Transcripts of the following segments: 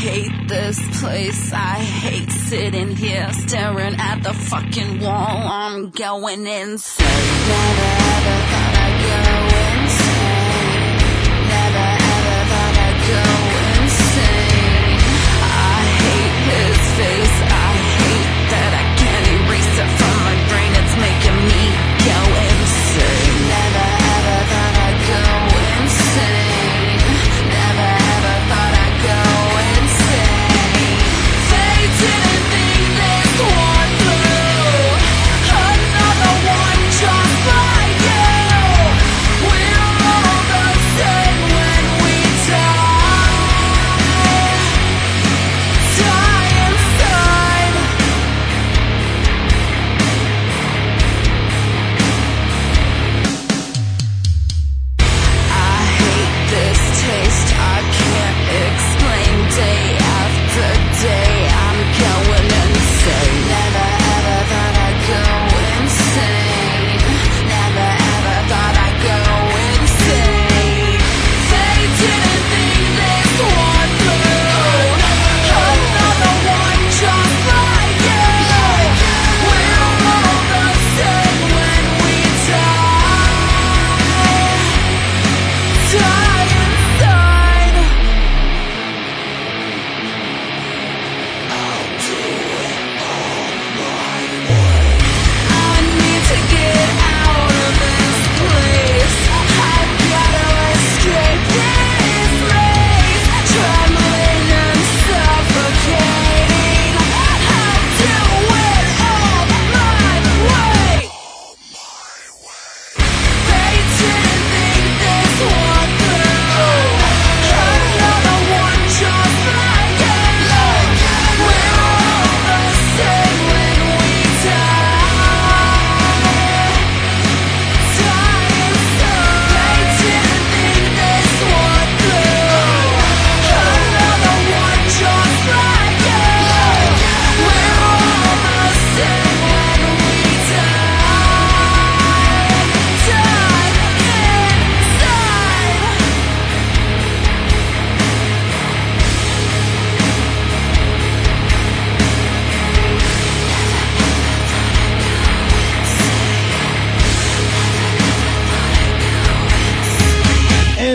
hate this place. I hate sitting here staring at the fucking wall. I'm going insane. Never ever thought I'd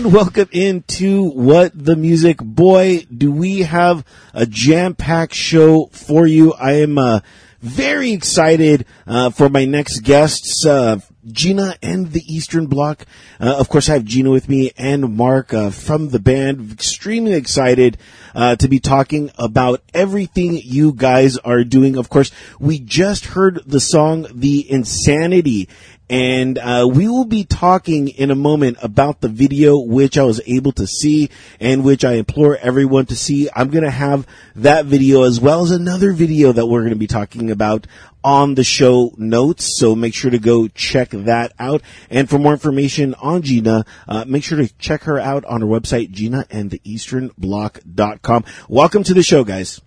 And welcome into What the Music. Boy, do we have a jam-packed show for you. I am uh, very excited uh, for my next guests, uh, Gina and the Eastern Bloc. Uh, of course, I have Gina with me and Mark uh, from the band. Extremely excited uh, to be talking about everything you guys are doing. Of course, we just heard the song "The Insanity." And uh, we will be talking in a moment about the video, which I was able to see, and which I implore everyone to see. I'm going to have that video as well as another video that we're going to be talking about on the show notes. So make sure to go check that out. And for more information on Gina, uh, make sure to check her out on her website, ginaandtheeasternblock.com. Welcome to the show, guys.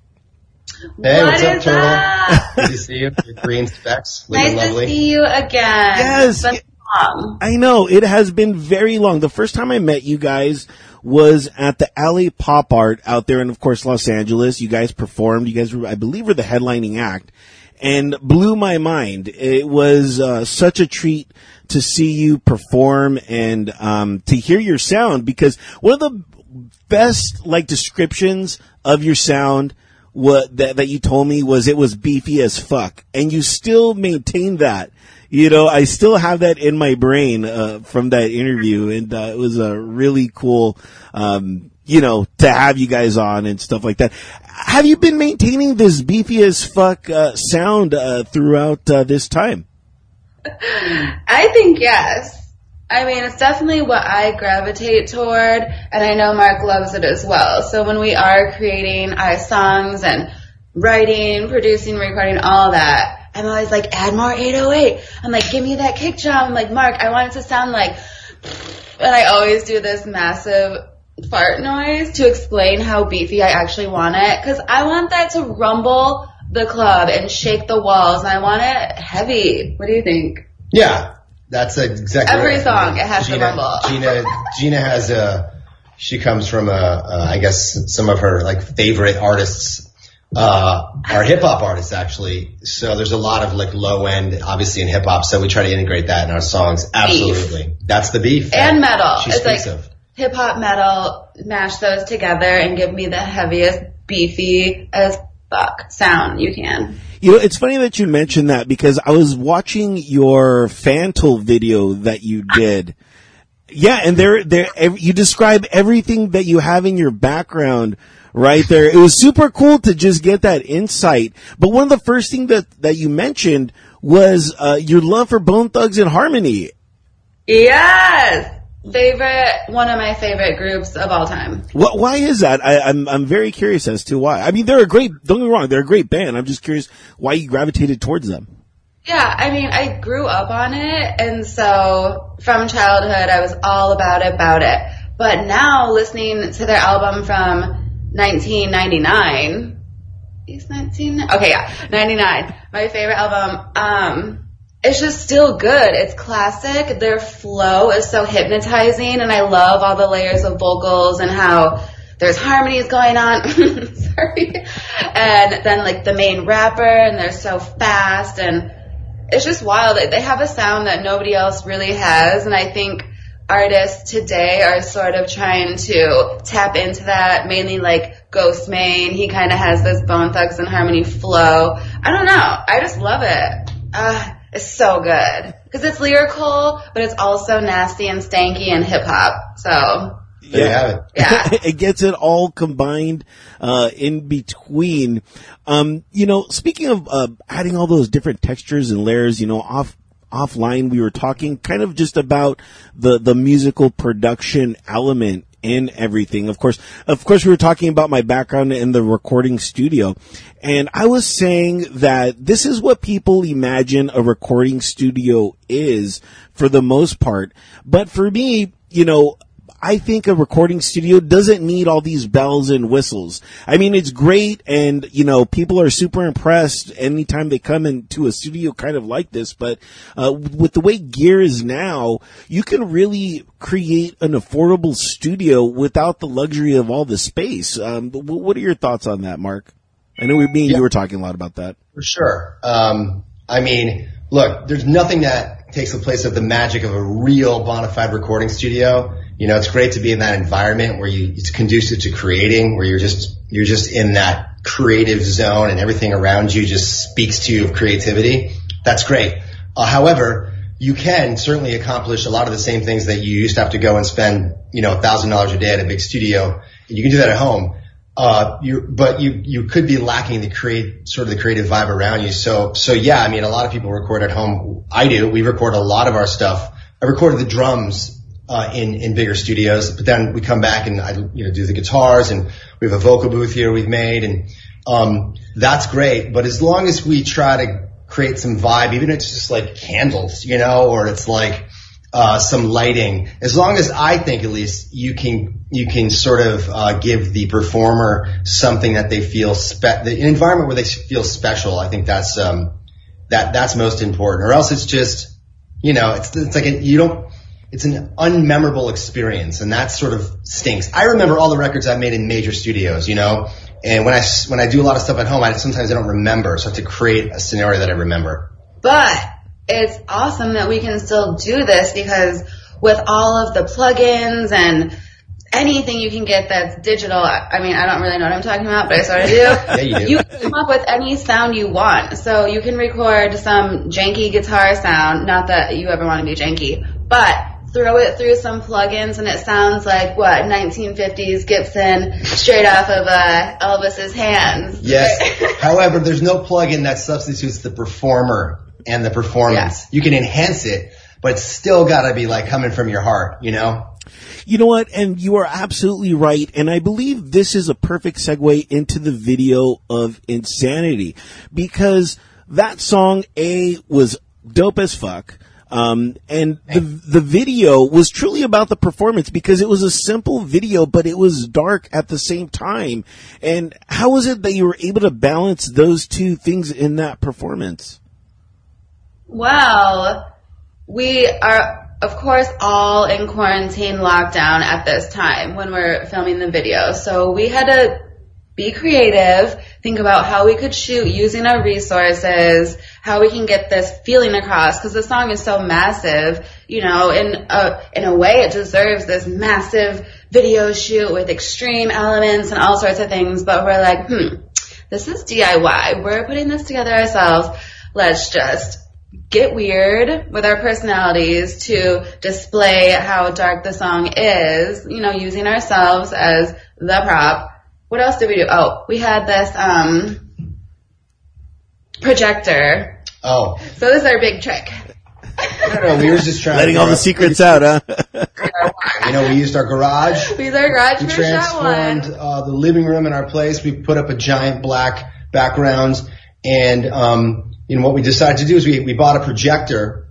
Hey, What what's up, is Turtle? up? Good to see you. Your green specs. Nice Looking to lovely. see you again. Yes. It's been long. I know it has been very long. The first time I met you guys was at the Alley Pop Art out there in, of course, Los Angeles. You guys performed. You guys, were, I believe, were the headlining act, and blew my mind. It was uh, such a treat to see you perform and um, to hear your sound because one of the best like descriptions of your sound what that, that you told me was it was beefy as fuck. And you still maintain that. You know i still have that in my brain uh, from that interview. And uh, it was a really cool um, you know to have you guys on and stuff like that. Have you been maintaining this beefy as fuck uh, sound uh, throughout uh, this time? I think yes. I mean, it's definitely what I gravitate toward, and I know Mark loves it as well. So when we are creating our songs and writing, producing, recording, all that, I'm always like, add more 808. I'm like, give me that kick drum. I'm like, Mark, I want it to sound like, and I always do this massive fart noise to explain how beefy I actually want it, because I want that to rumble the club and shake the walls, and I want it heavy. What do you think? Yeah, that's exactly Every right. song, it has to Gina, rumble. Gina, Gina has a she comes from a, uh, I guess some of her like favorite artists uh, are hip hop artists actually. So there's a lot of like low end, obviously in hip hop. So we try to integrate that in our songs. Absolutely, that's the beef and metal. She It's speaks like of. hip hop, metal, mash those together and give me the heaviest, beefy as fuck sound you can. You know, it's funny that you mentioned that because I was watching your Fantle video that you did. Yeah, and there, there, you describe everything that you have in your background right there. It was super cool to just get that insight. But one of the first things that, that you mentioned was, uh, your love for Bone Thugs-n-Harmony. Yes! Favorite, one of my favorite groups of all time. What, why is that? I, I'm, I'm very curious as to why. I mean, they're a great, don't get me wrong, they're a great band. I'm just curious why you gravitated towards them. Yeah, I mean, I grew up on it, and so from childhood, I was all about it, about it. But now, listening to their album from 1999, is 19? Okay, yeah, 99. My favorite album. Um, it's just still good. It's classic. Their flow is so hypnotizing, and I love all the layers of vocals and how there's harmonies going on. Sorry. And then like the main rapper, and they're so fast, and it's just wild. They- have a sound that nobody else really has, and I think artists today are sort of trying to tap into that. Mainly like Ghostemane, he kind of has this Bone Thugs-n-Harmony flow. I don't know. I just love it. Uh, it's so good because it's lyrical, but it's also nasty and stanky and hip hop. So There you have it. yeah. it gets it all combined uh, in between. Um, you know, speaking of uh, adding all those different textures and layers, you know, off offline we were talking kind of just about the the musical production element in everything. Of course, of course, we were talking about my background in the recording studio, and I was saying that this is what people imagine a recording studio is for the most part. But for me, you know, I think a recording studio doesn't need all these bells and whistles. I mean, it's great and, you know, people are super impressed anytime they come into a studio kind of like this, but, uh, with the way gear is now, you can really create an affordable studio without the luxury of all the space. Um, what are your thoughts on that, Mark? I know we, me and you were talking a lot about that. For sure. Um, I mean, look, there's nothing that takes the place of the magic of a real bona fide recording studio. You know, it's great to be in that environment where you, it's conducive to creating, where you're just, you're just in that creative zone and everything around you just speaks to you of creativity. That's great. Uh, however, you can certainly accomplish a lot of the same things that you used to have to go and spend, you know, a thousand dollars a day at a big studio. And you can do that at home. Uh, you, but you, you could be lacking the create, sort of the creative vibe around you. So, so yeah, I mean, a lot of people record at home. I do. We record a lot of our stuff. I recorded the drums, uh, in, in bigger studios, but then we come back and I, you know, do the guitars and we have a vocal booth here we've made and, um, that's great. But as long as we try to create some vibe, even if it's just like candles, you know, or it's like, uh, some lighting. As long as I think at least you can you can sort of uh, give the performer something that they feel spe- the environment where they feel special. I think that's um, that that's most important. Or else it's just you know it's it's like a, you don't it's an unmemorable experience, and that sort of stinks. I remember all the records I made in major studios, you know. And when I when I do a lot of stuff at home, I sometimes I don't remember, so I have to create a scenario that I remember. But it's awesome that we can still do this because with all of the plugins and anything you can get that's digital, I mean, I don't really know what I'm talking about, but I sort of do. Yeah, you do. You can come up with any sound you want. So you can record some janky guitar sound, not that you ever want to be janky, but throw it through some plugins and it sounds like what 1950s Gibson straight off of uh, Elvis's hands. Yes. However, there's no plugin that substitutes the performer and the performance. Yeah. You can enhance it, but still gotta be like coming from your heart, you know? You know what? And you are absolutely right. And I believe this is a perfect segue into the video of Insanity because that song A was dope as fuck. Um, and the, the video was truly about the performance because it was a simple video, but it was dark at the same time. And how was it that you were able to balance those two things in that performance? Well, we are of course, all in quarantine lockdown at this time when we're filming the video. So we had to be creative, think about how we could shoot using our resources, how we can get this feeling across because the song is so massive, you know, in a, in a way it deserves this massive video shoot with extreme elements and all sorts of things, but we're like, hmm, this is DIY. We're putting this together ourselves. Let's just get weird with our personalities to display how dark the song is, you know, using ourselves as the prop. What else did we do? Oh, we had this, um, projector. Oh, So this is our big trick. I don't know. We were just trying Letting to all the secrets out, huh? You know, we used our garage. We used our garage We for shot transformed one. uh, the living room in our place. We put up a giant black background, and um, you know what we decided to do is we we bought a projector,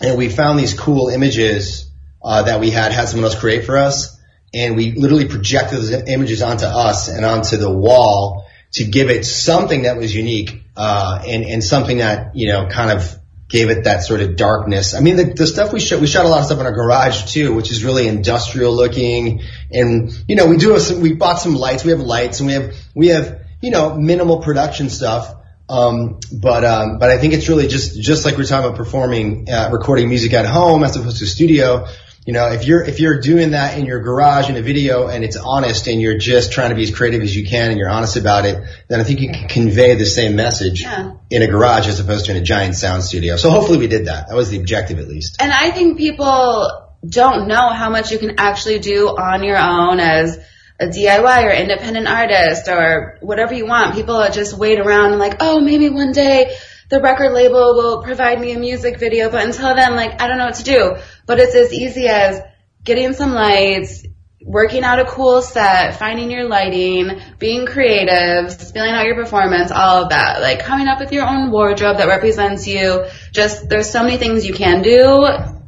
and we found these cool images uh, that we had had someone else create for us, and we literally projected those images onto us and onto the wall to give it something that was unique uh, and and something that you know kind of gave it that sort of darkness. I mean, the, the stuff we shot, we shot a lot of stuff in our garage too, which is really industrial looking. And, you know, we do some, we bought some lights. We have lights and we have, we have, you know, minimal production stuff. Um, but, um, but I think it's really just, just like we're talking about performing, uh, recording music at home as opposed to studio. You know, if you're, if you're doing that in your garage in a video and it's honest and you're just trying to be as creative as you can and you're honest about it, then I think you can convey the same message Yeah. in a garage as opposed to in a giant sound studio. So hopefully we did that. That was the objective at least. And I think people don't know how much you can actually do on your own as a DIY or independent artist or whatever you want. People just wait around and like, oh, maybe one day the record label will provide me a music video, but until then, like, I don't know what to do. But it's as easy as getting some lights, working out a cool set, finding your lighting, being creative, spilling out your performance, all of that. Like coming up with your own wardrobe that represents you. Just, there's so many things you can do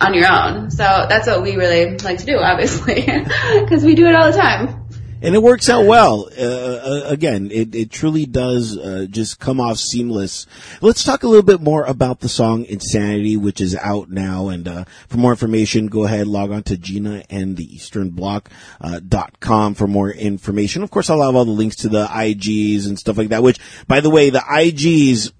on your own. So that's what we really like to do, obviously, because we do it all the time. and it works out well. Uh, uh, again, it, it truly does uh, just come off seamless. Let's talk a little bit more about the song "Insanity," which is out now. And uh, for more information, go ahead log on to Gina and the Eastern Block uh, dot com for more information. Of course, I'll have all the links to the IGs and stuff like that. Which, by the way, the IGs.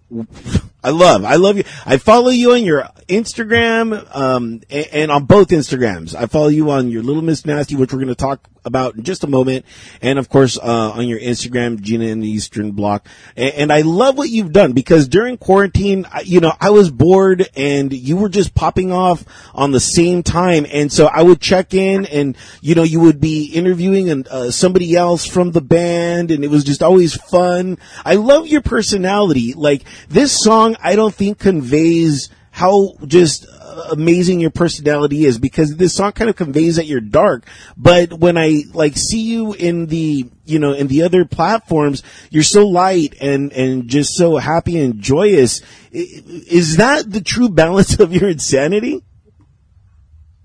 I love, I love you. I follow you on your Instagram, um, and, and on both Instagrams. I follow you on your Little Miss Nasty, which we're going to talk about in just a moment. And of course, uh, on your Instagram, Gina in the Eastern Block. And, and I love what you've done because during quarantine, I- you know, I was bored and you were just popping off on the same time. And so I would check in and, you know, you would be interviewing and, uh, somebody else from the band and it was just always fun. I love your personality. Like this song, I don't think conveys how just uh, amazing your personality is because this song kind of conveys that you're dark. But when I like see you in the, you know, in the other platforms, you're so light and, and just so happy and joyous. Is that the true balance of your insanity?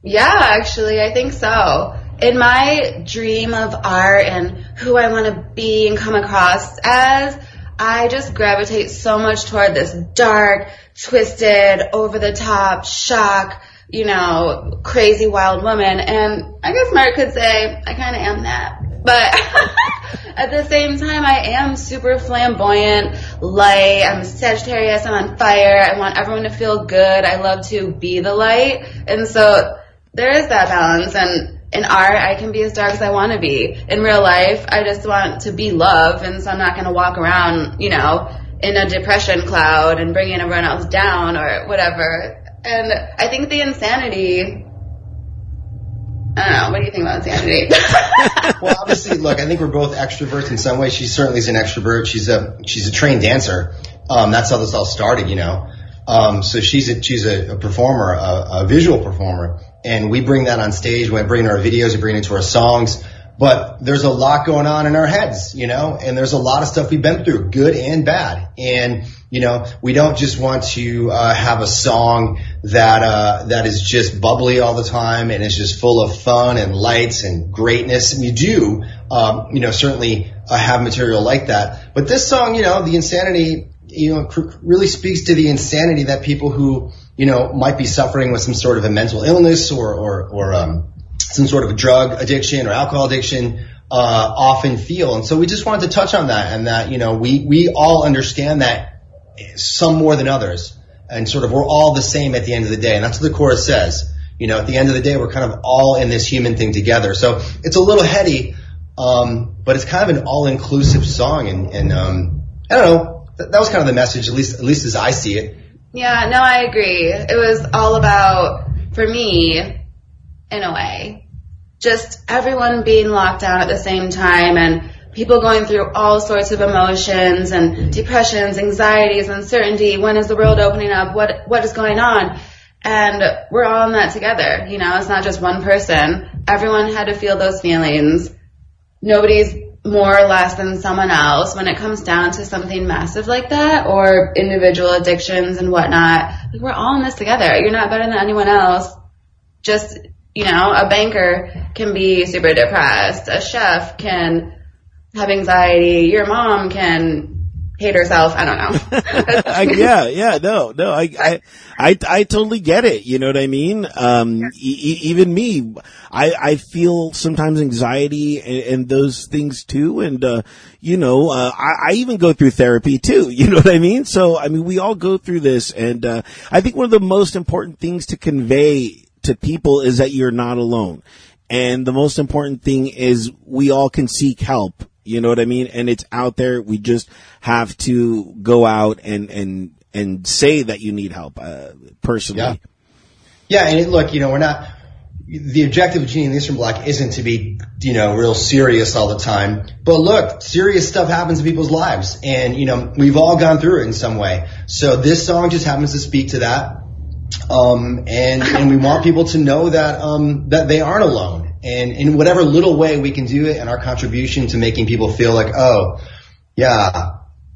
Yeah, actually, I think so. In my dream of art and who I want to be and come across as, I just gravitate so much toward this dark, twisted, over the top, shock, you know, crazy wild woman. And I guess Mark could say I kind of am that. But at the same time, I am super flamboyant, light. I'm Sagittarius. I'm on fire. I want everyone to feel good. I love to be the light. And so there is that balance. And in art, I can be as dark as I want to be. In real life, I just want to be love. And so I'm not going to walk around, you know, in a depression cloud and bringing everyone else down or whatever. And I think the insanity, I don't know, what do you think about insanity? well, obviously, look, I think we're both extroverts in some way. She certainly is an extrovert. She's a she's a trained dancer. Um, that's how this all started, you know. Um, so she's a she's a, a performer, a, a visual performer, and we bring that on stage. We bring our videos, we bring it into our songs. But there's a lot going on in our heads, you know, and there's a lot of stuff we've been through, good and bad. And you know, we don't just want to uh, have a song that uh, that is just bubbly all the time and is just full of fun and lights and greatness. And you do, um, you know, certainly uh, have material like that. But this song, you know, the insanity, you know, cr- really speaks to the insanity that people who you know, might be suffering with some sort of a mental illness or, or, or, um, some sort of a drug addiction or alcohol addiction, uh, often feel. And so we just wanted to touch on that and that, you know, we, we all understand that some more than others and sort of we're all the same at the end of the day. And that's what the chorus says. You know, at the end of the day, we're kind of all in this human thing together. So it's a little heady, um, but it's kind of an all-inclusive song. And, and um, I don't know, that, that was kind of the message, at least, at least as I see it. Yeah, no, I agree. It was all about, for me, in a way, just everyone being locked down at the same time and people going through all sorts of emotions and depressions, anxieties, uncertainty. When is the world opening up? What, what is going on? And we're all in that together. You know, it's not just one person. Everyone had to feel those feelings. Nobody's more or less than someone else when it comes down to something massive like that or individual addictions and whatnot. Like we're all in this together. You're not better than anyone else. Just, you know, a banker can be super depressed. A chef can have anxiety. Your mom can hate herself. I don't know. I, yeah, yeah, no, no, I, I, I, I totally get it. You know what I mean? Um, e- even me, I, I feel sometimes anxiety and, and those things too. And, uh, you know, uh, I, I even go through therapy too. You know what I mean? So, I mean, we all go through this. And, uh, I think one of the most important things to convey to people is that you're not alone. And the most important thing is we all can seek help you know what I mean? And it's out there. We just have to go out and, and, and say that you need help, uh, personally. Yeah. Yeah. And it, look, you know, we're not, the objective of Gina and the Eastern Bloc isn't to be, you know, real serious all the time. But look, serious stuff happens in people's lives. And, you know, we've all gone through it in some way. So this song just happens to speak to that. Um, and, and we want people to know that, um, that they aren't alone and in whatever little way we can do it and our contribution to making people feel like, oh, yeah,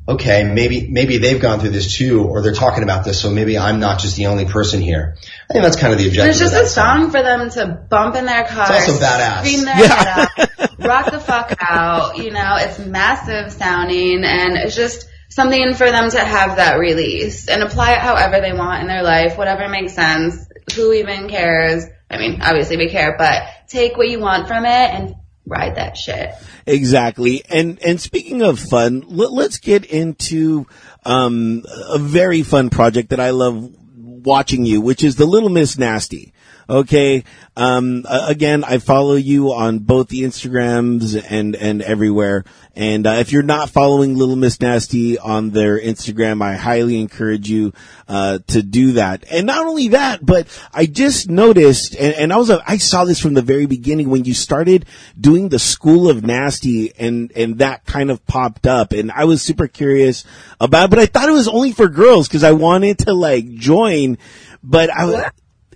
okay, maybe, maybe they've gone through this too, or they're talking about this, so maybe I'm not just the only person here. I think that's kind of the objective. There's just a song, song, for them to bump in their car. It's also badass. Scream their yeah. head up, rock the fuck out, you know, it's massive sounding and it's just something for them to have that release and apply it however they want in their life, whatever makes sense. Who even cares? I mean, obviously we care, but take what you want from it and ride that shit. Exactly. And, and speaking of fun, let, us get into, um, a very fun project that I love watching you, which is the Little Miss Nasty. Okay. Um, again, I follow you on both the Instagrams and, and everywhere. And, uh, if you're not following Little Miss Nasty on their Instagram, I highly encourage you, uh, to do that. And not only that, but I just noticed, and, and I was, a, I saw this from the very beginning when you started doing the School of Nasty and, and that kind of popped up. And I was super curious about, but I thought it was only for girls because I wanted to like join, but I,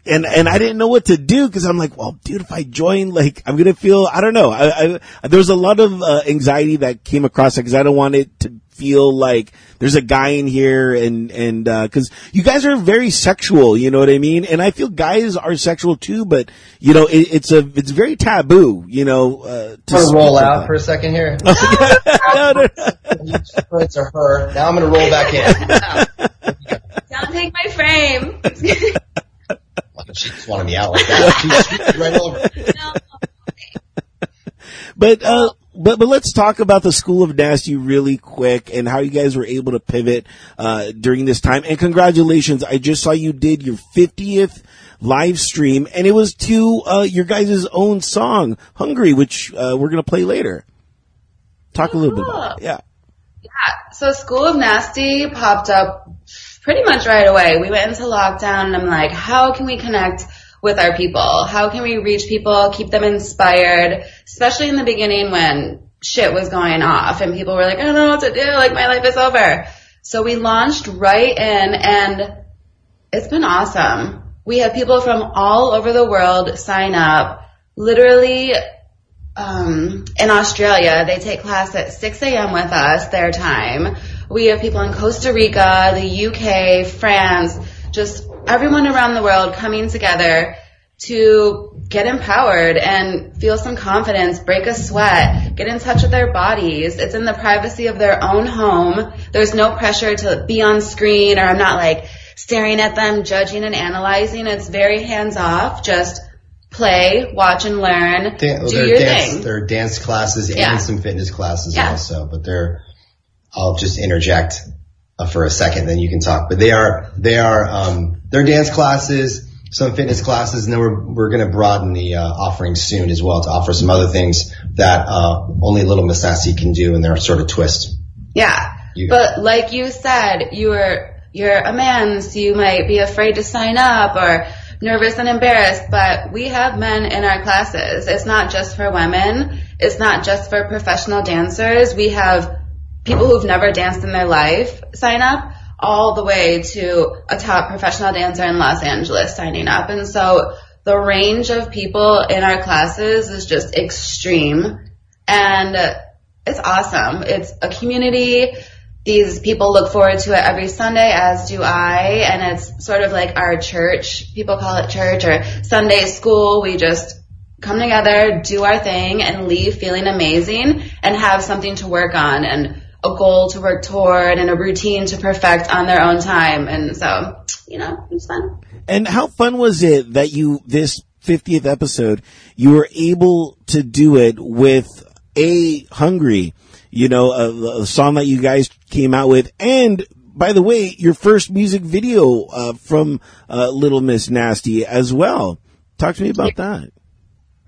and and I didn't know what to do because I'm like, well, dude, if I join, like, I'm gonna feel, I don't know. I, I there was a lot of uh, anxiety that came across because I don't want it to feel like there's a guy in here and and because uh, you guys are very sexual, you know what I mean? And I feel guys are sexual too, but you know, it, it's a it's very taboo, you know. Uh, to roll out for a second here. no, no, no. It's a her. Now I'm gonna roll back in. Don't take my frame. She just wanted me out like that. She's right over. But uh, but but let's talk about the School of Nasty really quick and how you guys were able to pivot uh, during this time. And congratulations! I just saw you did your 50th live stream, and it was to uh, your guys' own song, "Hungry," which uh, we're gonna play later. Talk oh, a little cool. bit about it. Yeah. Yeah. So School of Nasty popped up pretty much right away. We went into lockdown and I'm like, how can we connect with our people? How can we reach people, keep them inspired, especially in the beginning when shit was going off and people were like, I don't know what to do, like my life is over. So we launched right in and it's been awesome. We have people from all over the world sign up. Literally, um, in Australia, they take class at 6 a.m. with us, their time. We have people in Costa Rica, the UK, France, just everyone around the world coming together to get empowered and feel some confidence, break a sweat, get in touch with their bodies. It's in the privacy of their own home. There's no pressure to be on screen or I'm not like staring at them, judging and analyzing. It's very hands off. Just play, watch and learn, Dan- do there are your dance, thing. There are dance classes Yeah. and some fitness classes Yeah. also, but they're, I'll just interject uh, for a second, then you can talk. But they are, they are, um, they're dance classes, some fitness classes, and then we're, we're going to broaden the, offering soon as well to offer some other things that, uh, only Little Miss Nasty can do in their sort of twist. Yeah. But like you said, you're you're a man, so you might be afraid to sign up or nervous and embarrassed, but we have men in our classes. It's not just for women. It's not just for professional dancers. We have people who've never danced in their life sign up all the way to a top professional dancer in Los Angeles signing up. And so the range of people in our classes is just extreme and it's awesome. It's a community. These people look forward to it every Sunday, as do I, and it's sort of like our church. People call it church or Sunday school. We just come together, do our thing, and leave feeling amazing and have something to work on and a goal to work toward and a routine to perfect on their own time. And so, you know, it's fun. And how fun was it that you, this 50th episode, you were able to do it with a Hungry, you know, a, a song that you guys came out with and by the way, your first music video, uh, from, uh, Little Miss Nasty as well. Talk to me about that.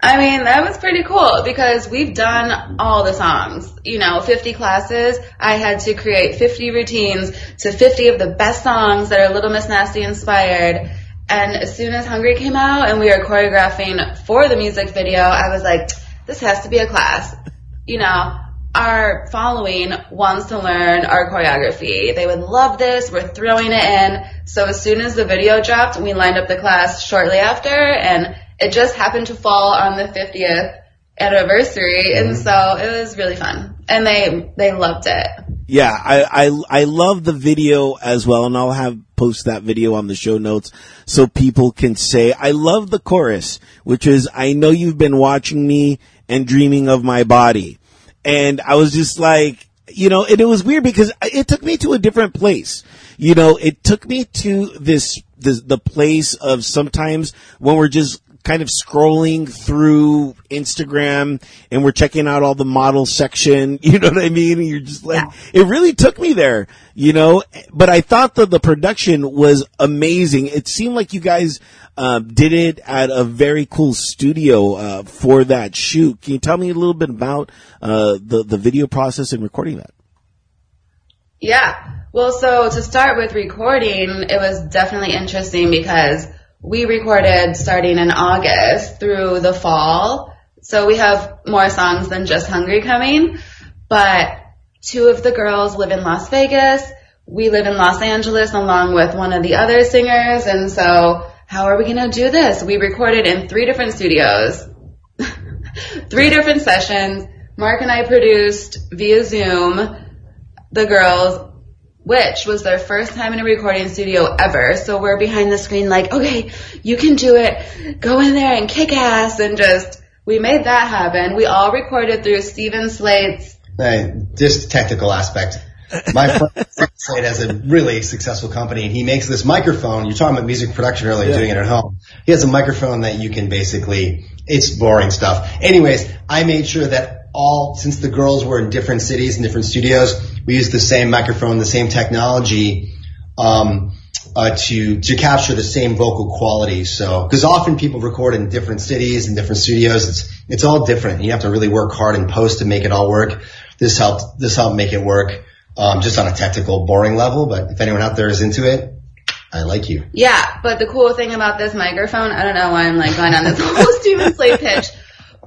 I mean, that was pretty cool because we've done all the songs. You know, 50 classes. I had to create 50 routines to 50 of the best songs that are Little Miss Nasty inspired. And as soon as Hungry came out and we were choreographing for the music video, I was like, this has to be a class. You know, our following wants to learn our choreography. They would love this. We're throwing it in. So as soon as the video dropped, we lined up the class shortly after and it just happened to fall on the 50th anniversary. And mm-hmm. so it was really fun and they, they loved it. Yeah, I, I, I love the video as well, and I'll have post that video on the show notes so people can say, I love the chorus, which is, I know you've been watching me and dreaming of my body. And I was just like, you know, and it was weird because it took me to a different place. You know, it took me to this, this, the place of sometimes when we're just kind of scrolling through Instagram and we're checking out all the model section. You know what I mean? And you're just like, it really took me there, you know, but I thought that the production was amazing. It seemed like you guys, uh, did it at a very cool studio, uh, for that shoot. Can you tell me a little bit about, uh, the, the video process and recording that? Yeah. Well, so to start with recording, it was definitely interesting because we recorded starting in August through the fall. So we have more songs than just Hungry coming, but two of the girls live in Las Vegas. We live in Los Angeles along with one of the other singers. And so how are we going to do this? We recorded in three different studios, three different sessions. Mark and I produced via Zoom the girls, which was their first time in a recording studio ever. So we're behind the screen like, okay, you can do it. Go in there and kick ass and just, we made that happen. We all recorded through Steven Slate's, uh, Hey, just technical aspect. My friend Slate has a really successful company and he makes this microphone. You're talking about music production earlier, doing it at home. He has a microphone that you can basically, it's boring stuff. Anyways, I made sure that all, since the girls were in different cities and different studios, we use the same microphone, the same technology, um, uh, to to capture the same vocal quality. So, because often people record in different cities and different studios, it's it's all different. You have to really work hard in post to make it all work. This helped this helped make it work, um, just on a technical, boring level. But if anyone out there is into it, I like you. yeah, but the cool thing about this microphone, I don't know why I'm like going on this whole Steven Slate pitch,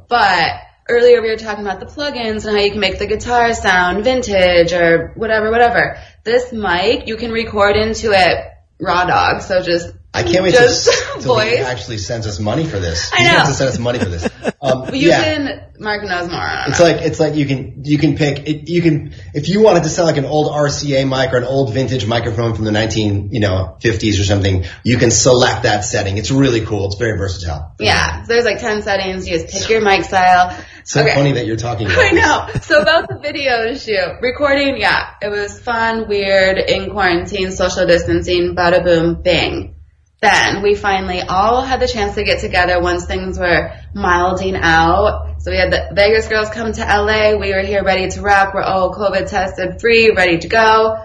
but earlier we were talking about the plugins and how you can make the guitar sound vintage or whatever, whatever. This mic, you can record into it raw dog. So just I can't wait till he actually sends us money for this. I He's know. gonna to send us money for this. Um, you yeah. can, Mark knows more on It's it. like it's like you can you can pick it, you can if you wanted to sound like an old RCA mic or an old vintage microphone from the 19 you know 50s or something, you can select that setting. It's really cool. It's very versatile. Yeah, so there's like 10 settings. You just pick your mic style. So Okay. funny that you're talking about. I know. So about the video shoot, recording, yeah, it was fun, weird, in quarantine, social distancing, bada boom, bing. Then we finally all had the chance to get together once things were milding out. So we had the Vegas girls come to LA. We were here ready to rock. We're all COVID tested free, ready to go.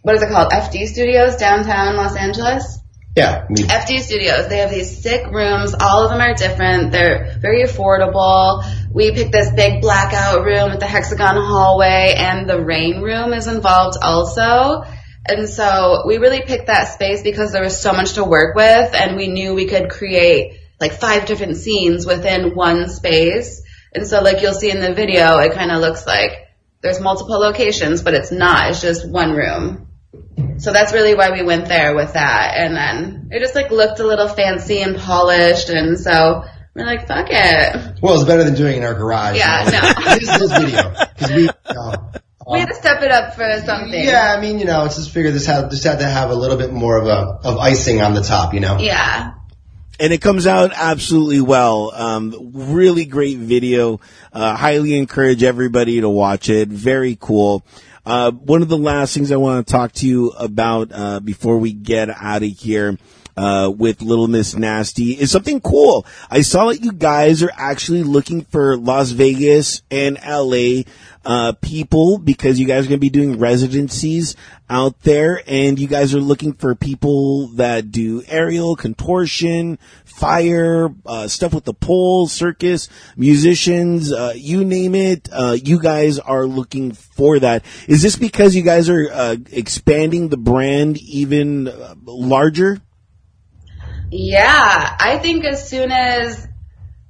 What is it called? FD Studios, downtown Los Angeles? Yeah, we, FD Studios. They have these sick rooms. All of them are different. They're very affordable. We picked this big blackout room with the hexagon hallway and the rain room is involved also. And so we really picked that space because there was so much to work with and we knew we could create like five different scenes within one space. And so like you'll see in the video, it kind of looks like there's multiple locations, but it's not. It's just one room. So that's really why we went there with that. And then it just like looked a little fancy and polished. And so we're like, fuck it. well, it's better than doing it in our garage. Yeah, no. this is this video because we. Uh, We had to step it up for something. yeah, I mean, you know, it's just figure this had just had to have a little bit more of a of icing on the top, you know. Yeah. and it comes out absolutely well. Um, really great video. Uh, highly encourage everybody to watch it. Very cool. Uh, one of the last things I want to talk to you about uh, before we get out of here uh, with Little Miss Nasty is something cool. I saw that you guys are actually looking for Las Vegas and LA uh, people because you guys are going to be doing residencies out there and you guys are looking for people that do aerial contortion, fire, uh, stuff with the pole, circus, musicians, uh, you name it. Uh, you guys are looking for that. Is this because you guys are uh, expanding the brand even uh, larger? Yeah. I think as soon as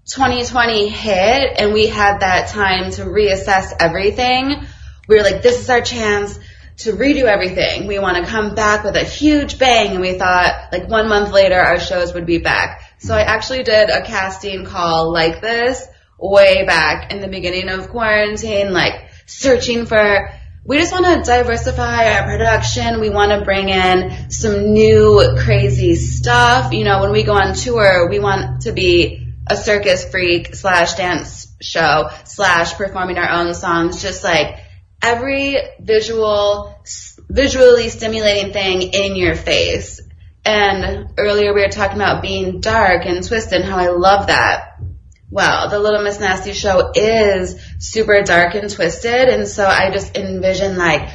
2020 hit and we had that time to reassess everything, we were like, this is our chance to redo everything. We want to come back with a huge bang. And we thought like one month later our shows would be back. So I actually did a casting call like this way back in the beginning of quarantine, like searching for we just want to diversify our production. We want to bring in some new crazy stuff. You know, when we go on tour, we want to be a circus freak slash dance show slash performing our own songs. Just like every visual, visually stimulating thing in your face. And earlier we were talking about being dark and twisted and how I love that. Well, the Little Miss Nasty show is super dark and twisted, and so I just envision like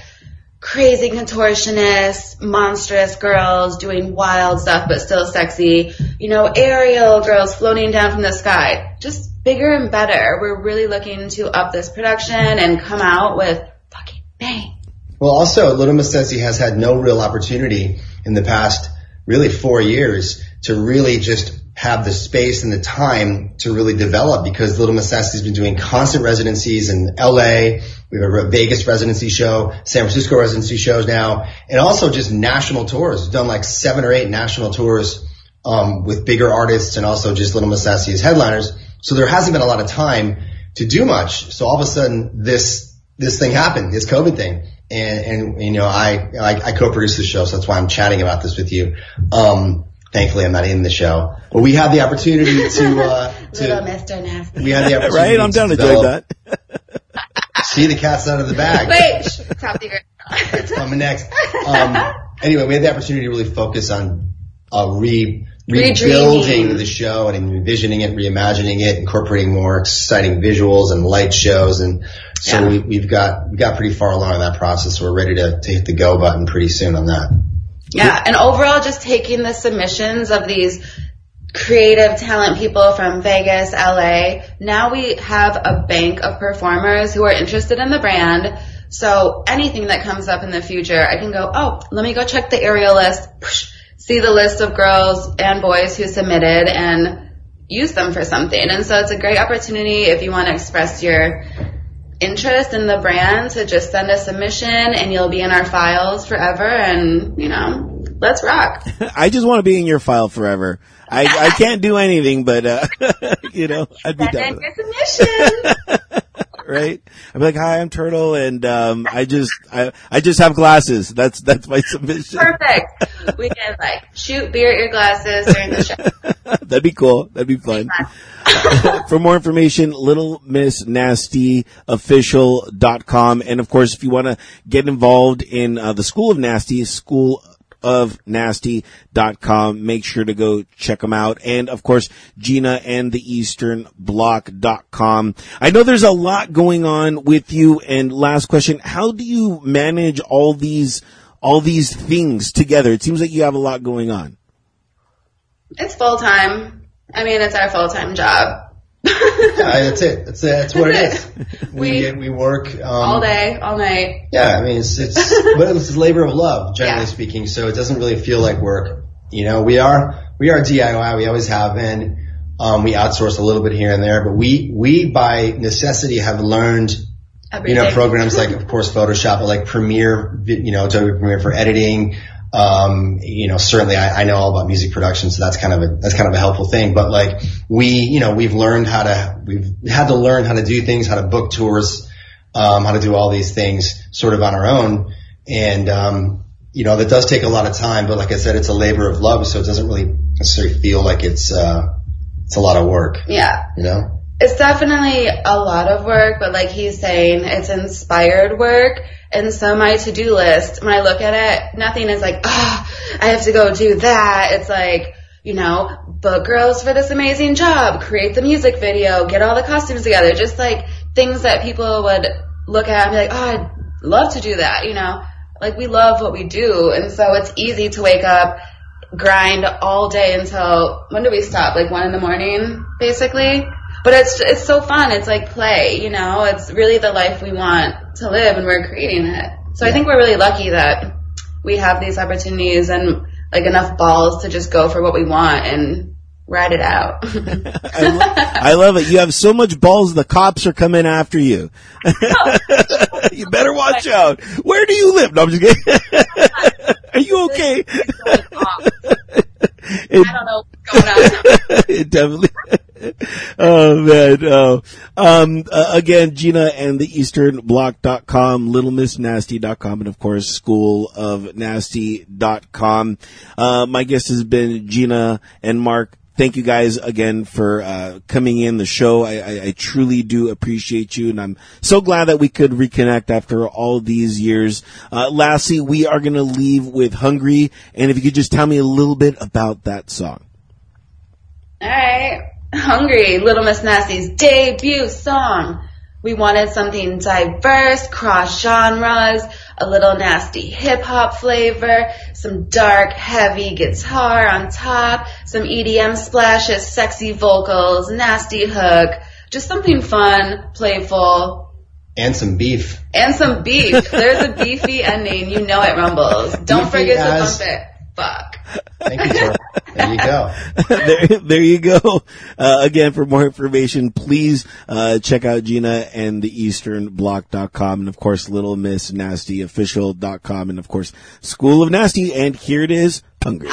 crazy contortionists, monstrous girls doing wild stuff but still sexy, you know, aerial girls floating down from the sky. Just bigger and better. We're really looking to up this production and come out with fucking bang. Well, also, Little Miss Nasty has had no real opportunity in the past, really four years, to really just have the space and the time to really develop because Little Miss Nasty's been doing constant residencies in LA. We have a Vegas residency show, San Francisco residency shows now, and also just national tours. We've done like seven or eight national tours um, with bigger artists and also just Little Miss Nasty as headliners. So there hasn't been a lot of time to do much. So all of a sudden, this this thing happened, this COVID thing, and and you know I I, I co-produce the show, so that's why I'm chatting about this with you. Um, thankfully, I'm not in the show, but we had the opportunity to uh, Little to Mr. Nasty. we had the opportunity right? I'm down to join develop- that. See the cat's out of the bag. Wait, top secret. It's coming next. Um, anyway, we had the opportunity to really focus on uh, re rebuilding the show and envisioning it, reimagining it, incorporating more exciting visuals and light shows, and so Yeah. we, we've got we got pretty far along in that process. So we're ready to, to hit the go button pretty soon on that. Yeah, and overall just taking the submissions of these creative talent people from Vegas, LA. Now we have a bank of performers who are interested in the brand. So anything that comes up in the future, I can go, oh, let me go check the aerial list, see the list of girls and boys who submitted and use them for something. And so it's a great opportunity if you want to express your interest in the brand to just send a submission and you'll be in our files forever and, you know, let's rock. I just want to be in your file forever. I, I can't do anything, but, uh, you know, I'd be done. down with your submission. right? I'm like, hi, I'm Turtle, and, um, I just, I, I just have glasses. That's, that's my submission. Perfect. We can like shoot beer at your glasses during the show. That'd be cool. That'd be fun. For more information, Little Miss Nasty Official.com. And of course, if you want to get involved in uh, the School of Nasty, School of nasty.com. Make sure to go check them out. And of course, Gina and the Eastern Block.com. I know there's a lot going on with you. And last question, how do you manage all these, all these things together? It seems like you have a lot going on. It's full time. I mean, it's our full time job. Yeah, that's it. That's it. That's what it is. We- We we work um, all day, all night. Yeah, I mean it's it's but it's a labor of love, generally Yeah. speaking. So it doesn't really feel like work. You know, we are we are DIY. We always have been. Um, we outsource a little bit here and there, but we we by necessity have learned you know programs like of course Photoshop, but like Premiere, you know Adobe Premiere for editing. Um, you know, certainly I, I know all about music production, so that's kind of a that's kind of a helpful thing. But like we, you know, we've learned how to we've had to learn how to do things, how to book tours, um, how to do all these things sort of on our own. And, um, you know, that does take a lot of time, but like I said, it's a labor of love. So it doesn't really necessarily feel like it's, uh, it's a lot of work, Yeah. you know? It's definitely a lot of work, but like he's saying, it's inspired work. And so my to-do list, when I look at it, nothing is like, ah, I have to go do that. It's like, you know, book girls for this amazing job, create the music video, get all the costumes together, just like things that people would look at and be like, oh, I'd love to do that, you know? Like we love what we do. And so it's easy to wake up, grind all day until, when do we stop? Like one in the morning, basically? But it's it's so fun. It's like play, you know. It's really the life we want to live, and we're creating it. So I think we're really lucky that we have these opportunities and like enough balls to just go for what we want and ride it out. I, lo- I love it. You have so much balls, the cops are coming after you. you better watch out. Where do you live? No, I'm just kidding. are you okay? I don't know what's going on. it definitely. oh man. Oh. Um, uh, again, Gina and the easternblock.com, littlemissnasty.com, and of course, school of nasty.com. Uh, my guest has been Gina and Mark. Thank you guys again for uh, coming in the show. I, I, I truly do appreciate you, and I'm so glad that we could reconnect after all these years. Uh, lastly, we are going to leave with "Hungry," and if you could just tell me a little bit about that song. All right. Hungry, Little Miss Nasty's debut song. We wanted something diverse, cross genres, a little nasty hip hop flavor, some dark, heavy guitar on top, some EDM splashes, sexy vocals, nasty hook, just something fun, playful, And some beef. and some beef. There's a beefy ending. You know it rumbles. Don't Beefy forget to bump it. Fuck. Thank you, Tor. There you go. there, there you go. Uh, again, for more information, please uh, check out Gina and the Eastern easternblock.com and of course Little Miss Nasty official.com and of course School of Nasty. And here it is, Hungry.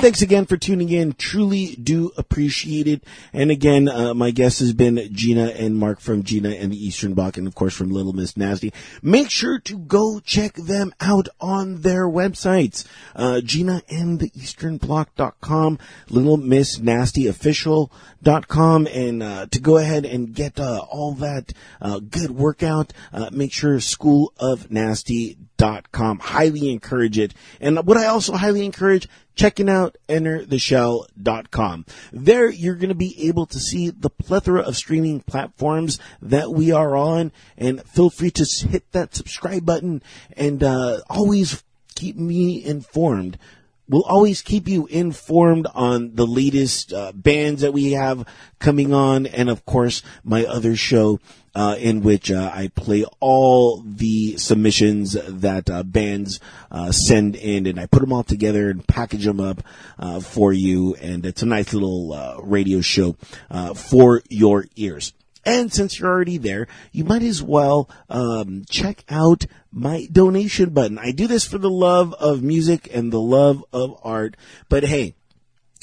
Thanks again for tuning in. Truly do appreciate it. And again, uh, my guest has been Gina and Mark from Gina and the Eastern Block, and of course from Little Miss Nasty. Make sure to go check them out on their websites. Uh, Gina and the Eastern Block.com, Little Miss Nasty Official.com, and uh, to go ahead and get uh, all that uh, good workout, uh, make sure School of Nasty dot. Highly encourage it. And what I also highly encourage, checking out entertheshell.com. There you're going to be able to see the plethora of streaming platforms that we are on and feel free to hit that subscribe button and uh, always keep me informed We'll always keep you informed on the latest uh, bands that we have coming on, and of course, my other show uh, in which uh, I play all the submissions that uh, bands uh, send in, and I put them all together and package them up uh, for you. And it's a nice little uh, radio show uh, for your ears. And since you're already there, you might as well um, check out my donation button. I do this for the love of music and the love of art. But hey,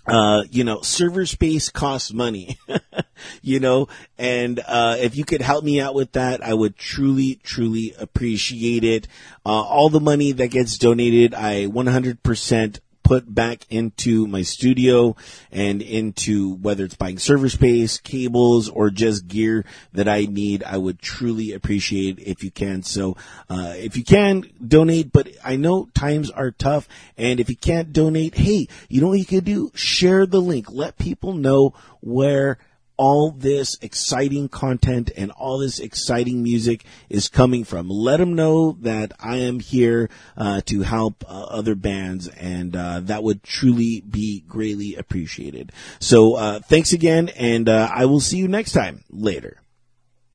uh, you know, server space costs money, you know, and, uh, if you could help me out with that, I would truly, truly appreciate it. Uh, all the money that gets donated, I 100% put back into my studio and into whether it's buying server space, cables, or just gear that I need. I would truly appreciate if you can. So, uh, if you can donate, but I know times are tough. And if you can't donate, hey, you know what you can do? Share the link. Let people know where all this exciting content and all this exciting music is coming from. Let them know that I am here uh, to help uh, other bands, and uh, that would truly be greatly appreciated. So, uh, thanks again, and uh, I will see you next time. Later.